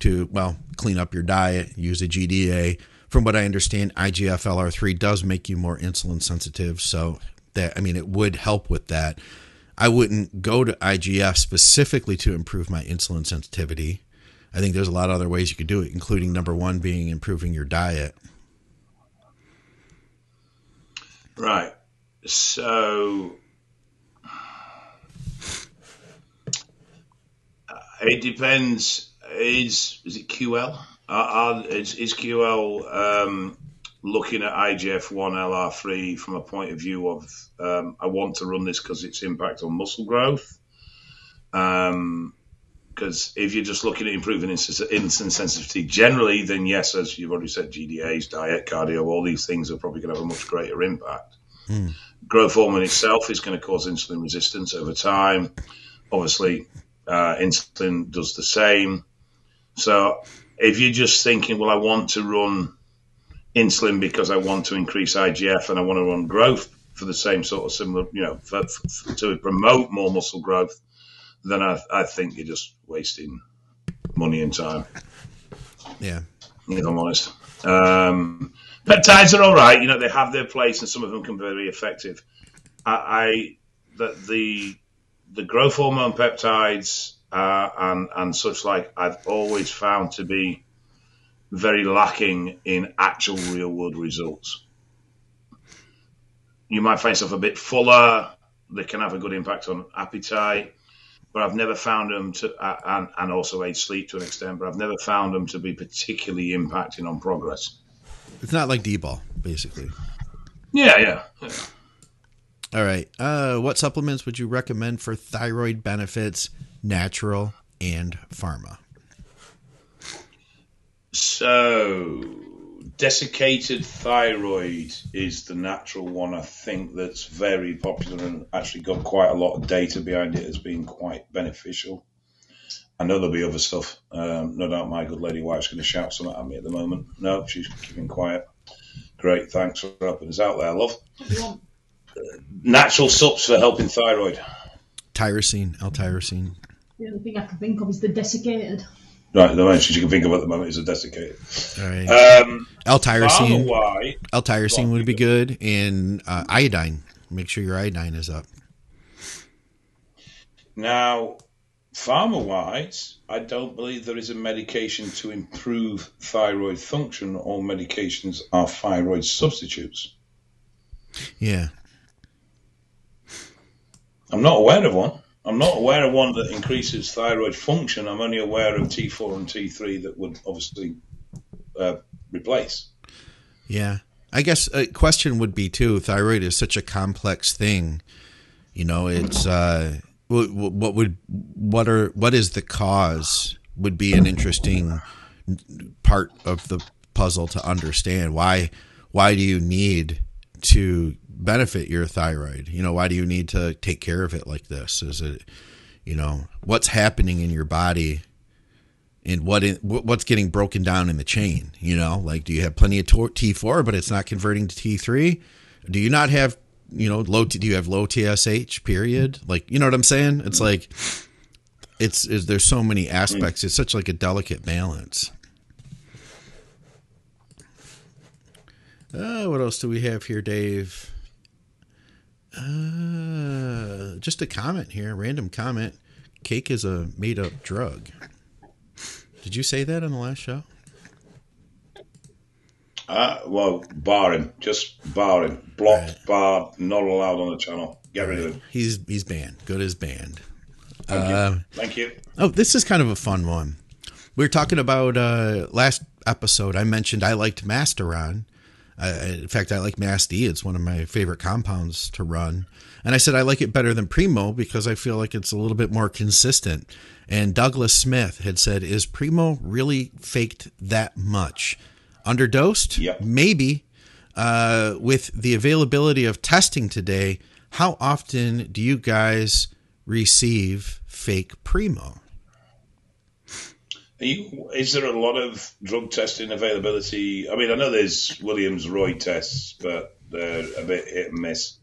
to well clean up your diet, use a GDA. From what I understand, IGF LR3 does make you more insulin sensitive, so that I mean it would help with that. I wouldn't go to IGF specifically to improve my insulin sensitivity. I think there's a lot of other ways you could do it, including number one being improving your diet. Right. So it depends. Is is it QL? Are, is, is QL um, looking at IGF one LR3 from a point of view of um, I want to run this because its impact on muscle growth? Um, because if you're just looking at improving insulin sensitivity generally, then yes, as you've already said, GDAs, diet, cardio, all these things are probably going to have a much greater impact. Mm. Growth hormone itself is going to cause insulin resistance over time. Obviously, uh, insulin does the same. So if you're just thinking, well, I want to run insulin because I want to increase IGF and I want to run growth for the same sort of similar, you know, for, for, to promote more muscle growth, then I, I think you're just wasting money and time. Yeah. If I'm honest. Um, peptides are all right. You know, they have their place and some of them can be very effective. I, I the, the, the growth hormone peptides uh, and, and such like, I've always found to be very lacking in actual real world results. You might find yourself a bit fuller. They can have a good impact on appetite but I've never found them to, uh, and, and also aid sleep to an extent, but I've never found them to be particularly impacting on progress. It's not like D-bol, basically. Yeah, yeah. yeah. All right. Uh, what supplements would you recommend for thyroid benefits, natural and pharma? So, desiccated thyroid is the natural one, I think, that's very popular and actually got quite a lot of data behind it as being quite beneficial. I know there'll be other stuff. Um, no doubt my good lady wife's going to shout something at me at the moment. No, she's keeping quiet. Great, thanks for helping us out there, love. Natural subs for helping thyroid. Tyrosine, L-tyrosine. The only thing I can think of is the desiccated. Right, the only thing you can think of at the moment is the desiccated. All right. Um, L-tyrosine. L-tyrosine would be good, and uh, iodine. Make sure your iodine is up. Now, pharma wise, I don't believe there is a medication to improve thyroid function. All medications are thyroid substitutes. Yeah. I'm not aware of one. I'm not aware of one that increases thyroid function. I'm only aware of T4 and T3 that would obviously uh, replace. Yeah. I guess a question would be too thyroid is such a complex thing. You know, it's uh, what would what are what is the cause would be an interesting part of the puzzle to understand why why do you need to benefit your thyroid? You know, why do you need to take care of it like this? Is it, you know, what's happening in your body and what in, what's getting broken down in the chain? You know, like do you have plenty of T4 but it's not converting to T3? Do you not have, you know, low do you have low TSH period? Like, you know what I'm saying? It's like it's, it's there's so many aspects. It's such like a delicate balance. Uh, what else do we have here, Dave? Uh, just a comment here, random comment. Cake is a made up drug. Did you say that on the last show? Uh, well, bar him. Just bar him. Blocked, right. barred, not allowed on the channel. Get rid of him. He's he's banned. Good as banned. Thank uh, you. Thank you. Oh, this is kind of a fun one. We were talking about uh, last episode. I mentioned I liked Masteron Uh, in fact, I like Mass D. It's one of my favorite compounds to run. And I said I like it better than Primo because I feel like it's a little bit more consistent. And Douglas Smith had said, Is Primo really faked that much? Underdosed? Yep. Maybe. Uh, with the availability of testing today, how often do you guys receive fake Primo? You, is there a lot of drug testing availability? I mean, I know there's Williams Roy tests, but they're a bit hit and miss.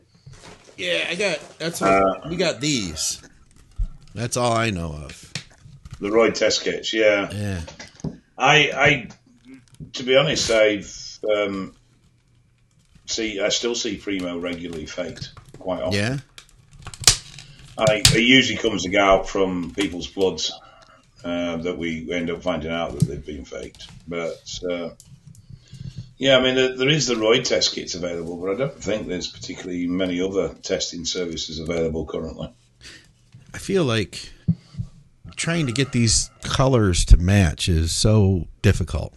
Yeah, I got that's what, we got these. That's all I know of. The Roy test kits, yeah. Yeah. I, I, to be honest, I've um, see, I still see Primo regularly faked quite often. Yeah. I, it usually comes to go out from people's bloods uh, that we end up finding out that they've been faked. But uh, yeah, I mean, there, there is the Roy test kits available, but I don't think there's particularly many other testing services available currently. I feel like trying to get these colors to match is so difficult.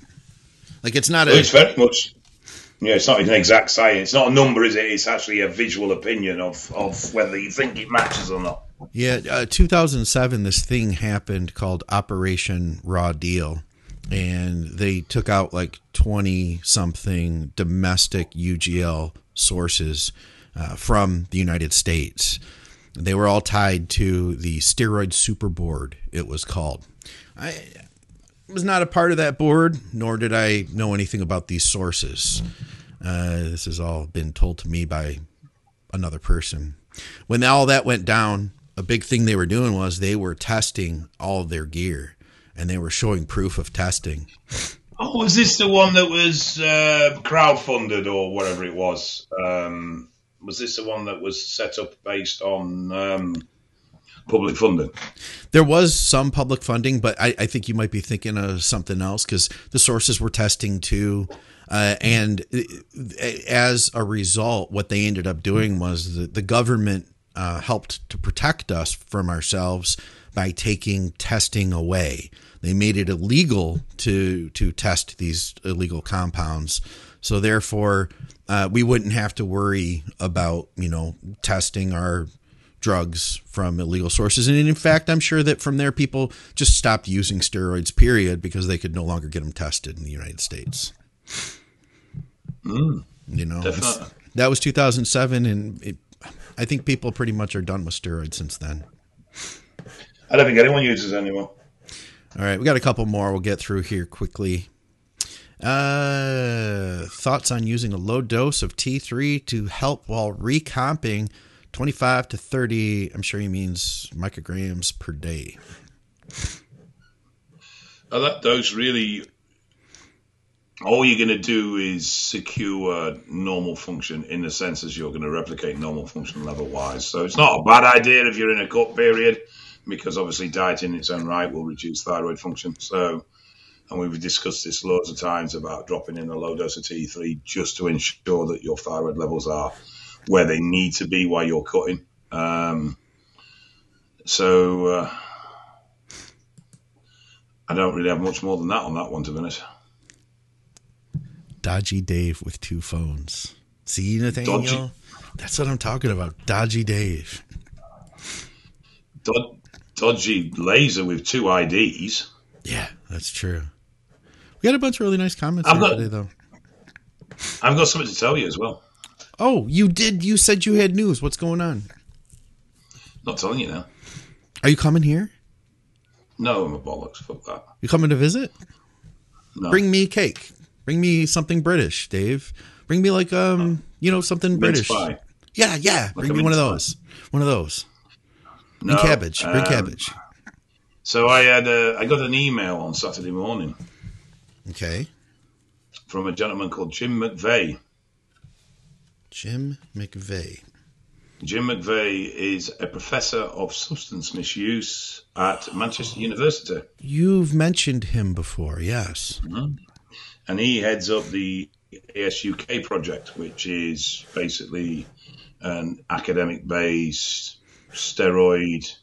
Like it's not Well, a it's very much. Yeah, it's not an exact science. It's not a number, is it? It's actually a visual opinion of, of whether you think it matches or not. Yeah, uh, 2007, this thing happened called Operation Raw Deal, and they took out like 20 something domestic UGL sources uh, from the United States. They were all tied to the steroid super board, it was called. I was not a part of that board, nor did I know anything about these sources. Uh, this has all been told to me by another person. When all that went down, a big thing they were doing was they were testing all their gear and they were showing proof of testing. Oh, was this the one that was uh, crowdfunded or whatever it was? Um, was this the one that was set up based on um, public funding? There was some public funding, but I, I think you might be thinking of something else because the sources were testing too. Uh, and as a result, what they ended up doing was the, the government uh, helped to protect us from ourselves by taking testing away. They made it illegal to to test these illegal compounds, so therefore uh, we wouldn't have to worry about you know testing our drugs from illegal sources. And in fact, I'm sure that from there people just stopped using steroids. Period, because they could no longer get them tested in the United States. Mm, You know, that was 2007, and it, I think people pretty much are done with steroids since then. I don't think anyone uses it anymore. All right, we got a couple more we'll get through here quickly. Uh, thoughts on using a low dose of T3 to help while recomping 25 to 30, I'm sure he means micrograms per day. Oh, that dose really, all you're going to do is secure normal function in the sense as you're going to replicate normal function level wise. So it's not a bad idea if you're in a cut period, because obviously diet in its own right will reduce thyroid function. So, and we've discussed this loads of times about dropping in a low dose of T3 just to ensure that your thyroid levels are where they need to be while you're cutting. Um, so, uh, I don't really have much more than that on that one, to be honest. Dodgy Dave with two phones. See, Nathaniel? Dodgy. That's what I'm talking about. Dodgy Dave. Dod- dodgy laser with two IDs. Yeah, that's true. We got a bunch of really nice comments I've got- today, though. I've got something to tell you as well. Oh, you did. You said you had news. What's going on? Not telling you now. Are you coming here? No, I'm a bollocks. Fuck that. You coming to visit? No. Bring me cake. Bring me something British, Dave. Bring me like um, you know, something British. pie. Yeah, yeah. Bring me one of those. One of those. No, Bring cabbage. Bring um, cabbage. So I had a, I got an email on Saturday morning Okay. from a gentleman called Jim McVeigh. Jim McVeigh. Jim McVeigh is a professor of substance misuse at Manchester University. You've mentioned him before. Yes. And he heads up the ASUK project, which is basically an academic based steroid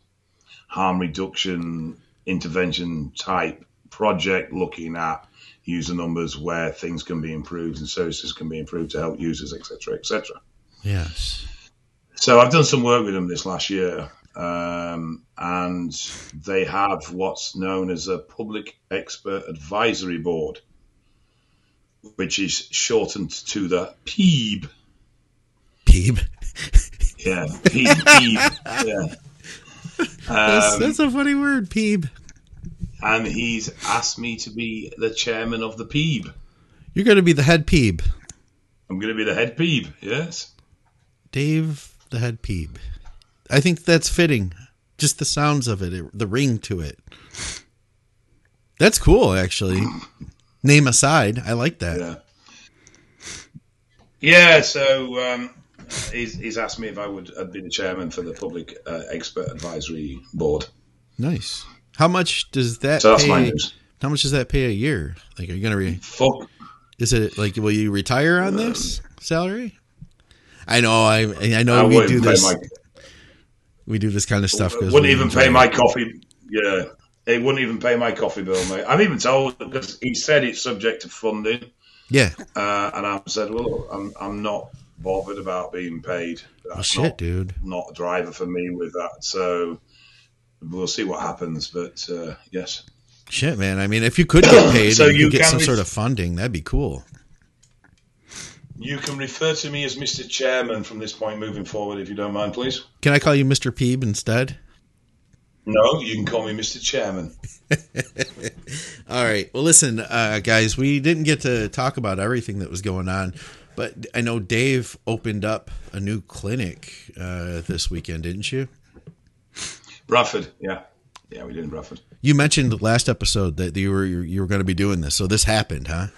harm reduction intervention type project looking at user numbers, where things can be improved and services can be improved to help users, etc., etc. Yes. So I've done some work with them this last year, um, and they have what's known as a Public Expert Advisory Board, which is shortened to the PEEB. Peeb. Yeah, PEEB. PEEB. Yeah. That's, Um, that's a funny word, Peeb. and he's asked me to be the chairman of the PEEB. You're going to be the head Peeb. I'm going to be the head PEEB. Yes. Dave, the head Peeb. I think that's fitting. Just the sounds of it, it- the ring to it. That's cool, actually. Name aside, I like that. Yeah. Yeah. So um, he's, he's asked me if I would I'd be the chairman for the Public uh, Expert Advisory Board. Nice. How much does that So that's my pay? news. How much does that pay a year? Like, are you gonna re? Fuck. Is it like will you retire on this salary? I know. I I know I we do this. my we do this kind of stuff. wouldn't even pay my coffee. Yeah, it wouldn't even pay my coffee bill, mate. I'm even told because he said it's subject to funding, Yeah. uh, and I said, well, look, I'm I'm not bothered about being paid. That's Well, shit, not, dude. not a driver for me with that. So we'll see what happens. But uh, yes, Shit, man. I mean, if you could get paid, So and you you get some re- sort of funding. That'd be cool. you can refer to me as Mr. Chairman from this point moving forward, if you don't mind, please. Can I call you Mr. Peeb instead? No, you can call me Mr. Chairman. All right. Well, listen, uh, guys, we didn't get to talk about everything that was going on, but I know Dave opened up a new clinic uh, this weekend, didn't you? Bradford, yeah, yeah, we did in Bradford. You mentioned last episode that you were you were going to be doing this, so this happened, huh?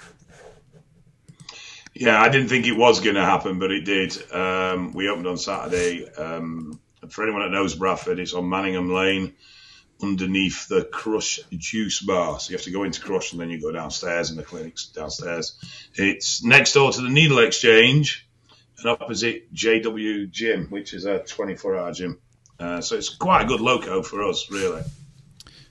Yeah, I didn't think it was going to happen, but it did. Um, we opened on Saturday. Um, for anyone that knows Bradford, it's on Manningham Lane underneath the Crush Juice Bar. So you have to go into Crush and then you go downstairs, and the clinic's downstairs. It's next door to the Needle Exchange and opposite JW Gym, which is a 24 hour gym. Uh, so it's quite a good loco for us, really.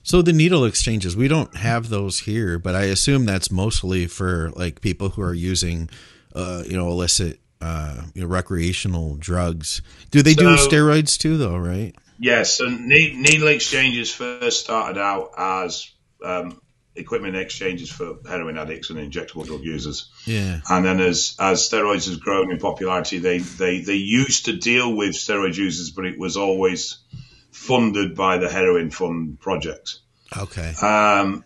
So the needle exchanges, we don't have those here, but I assume that's mostly for like people who are using, uh, you know, illicit, uh, you know, recreational drugs. Do they do steroids too, though? Right? Yes, and needle exchanges first started out as um, equipment exchanges for heroin addicts and injectable drug users. Yeah. And then as as steroids has grown in popularity, they, they, they used to deal with steroid users, but it was always funded by the Heroin Fund project. Okay. Um,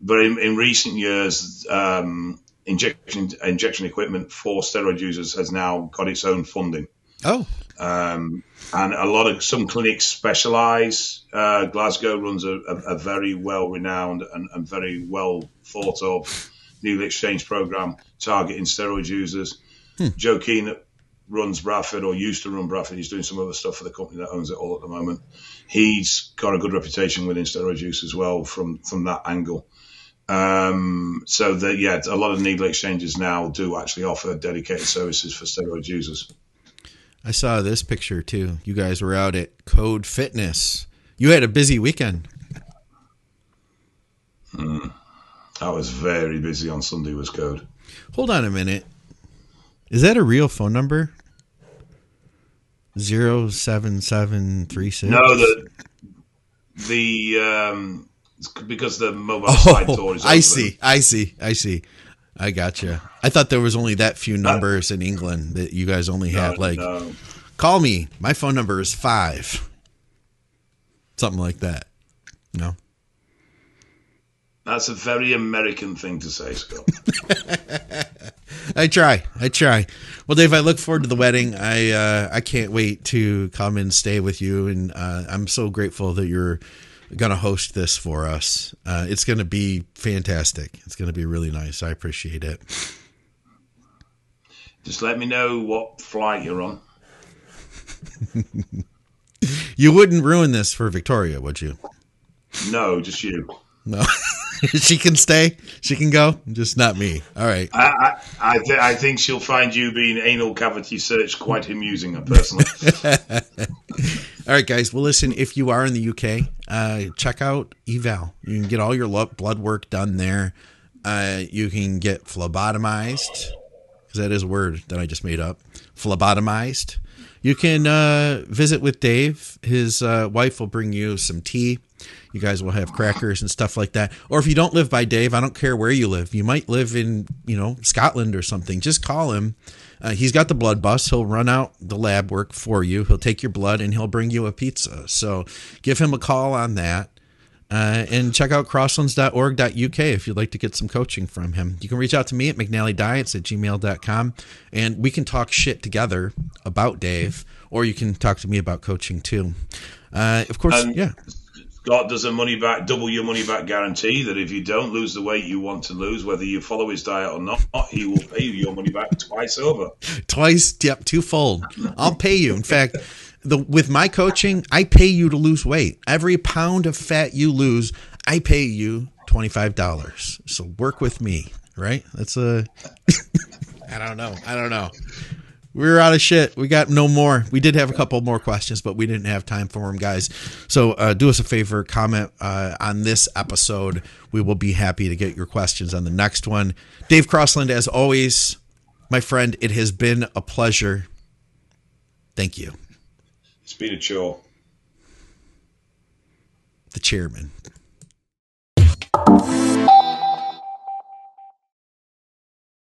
but in, in recent years, um, injection injection equipment for steroid users has now got its own funding. Oh, Um, and a lot of some clinics specialize. Uh, Glasgow runs a, a, a very well renowned and, and very well thought of needle exchange program targeting steroid users. Joe Keane runs Bradford or used to run Bradford, he's doing some other stuff for the company that owns it all at the moment. He's got a good reputation within steroid use as well from, from that angle. Um, so that yeah, a lot of needle exchanges now do actually offer dedicated services for steroid users. I saw this picture too. You guys were out at Code Fitness. You had a busy weekend. I was very busy on Sunday was code. Hold on a minute. Is that a real phone number? Zero seven seven three six. No, the the um it's because the mobile side Oh, door is I open. see. I see. I see. I gotcha. I thought there was only that few numbers in England that you guys only No, had. Like, no. call me. My phone number is five. Something like that. No. That's a very American thing to say, Scott. I try. I try. Well, Dave, I look forward to the wedding. I uh, I can't wait to come and stay with you, and uh, I'm so grateful that you're going to host this for us. Uh, it's going to be fantastic. It's going to be really nice. I appreciate it. Just let me know what flight you're on. You wouldn't ruin this for Victoria, would you? No, just you. No, she can stay. She can go. Just not me. All right. I I, I, th- I think she'll find you being anal cavity searched quite amusing, personally. All right, guys. Well, listen, if you are in the UK, uh, check out Eval. You can get all your lo- blood work done there. Uh, you can get phlebotomized because that is a word that I just made up. Phlebotomized. You can uh, visit with Dave. His uh, wife will bring you some tea. You guys will have crackers and stuff like that. Or if you don't live by Dave, I don't care where you live. You might live in, you know, Scotland or something. Just call him. Uh, he's got the blood bus. He'll run out the lab work for you. He'll take your blood and he'll bring you a pizza. So give him a call on that. Uh, and check out crosslands.org.uk if you'd like to get some coaching from him. You can reach out to me at McNallyDiets at gmail.com and we can talk shit together about Dave, or you can talk to me about coaching too. Uh, of course, And- yeah. Scott does a money back, double your money back guarantee that if you don't lose the weight you want to lose, whether you follow his diet or not, he will pay you your money back twice over. Twice, yep, twofold. I'll pay you. In fact, the with my coaching, I pay you to lose weight. Every pound of fat you lose, I pay you twenty five dollars. So work with me, right? That's a. I don't know. I don't know. We're out of shit. We got no more. We did have a couple more questions, but we didn't have time for them, guys. So uh, do us a favor, comment uh, on this episode. We will be happy to get your questions on the next one. Dave Crosland, as always, my friend, it has been a pleasure. Thank you, It's been a chore. the chairman.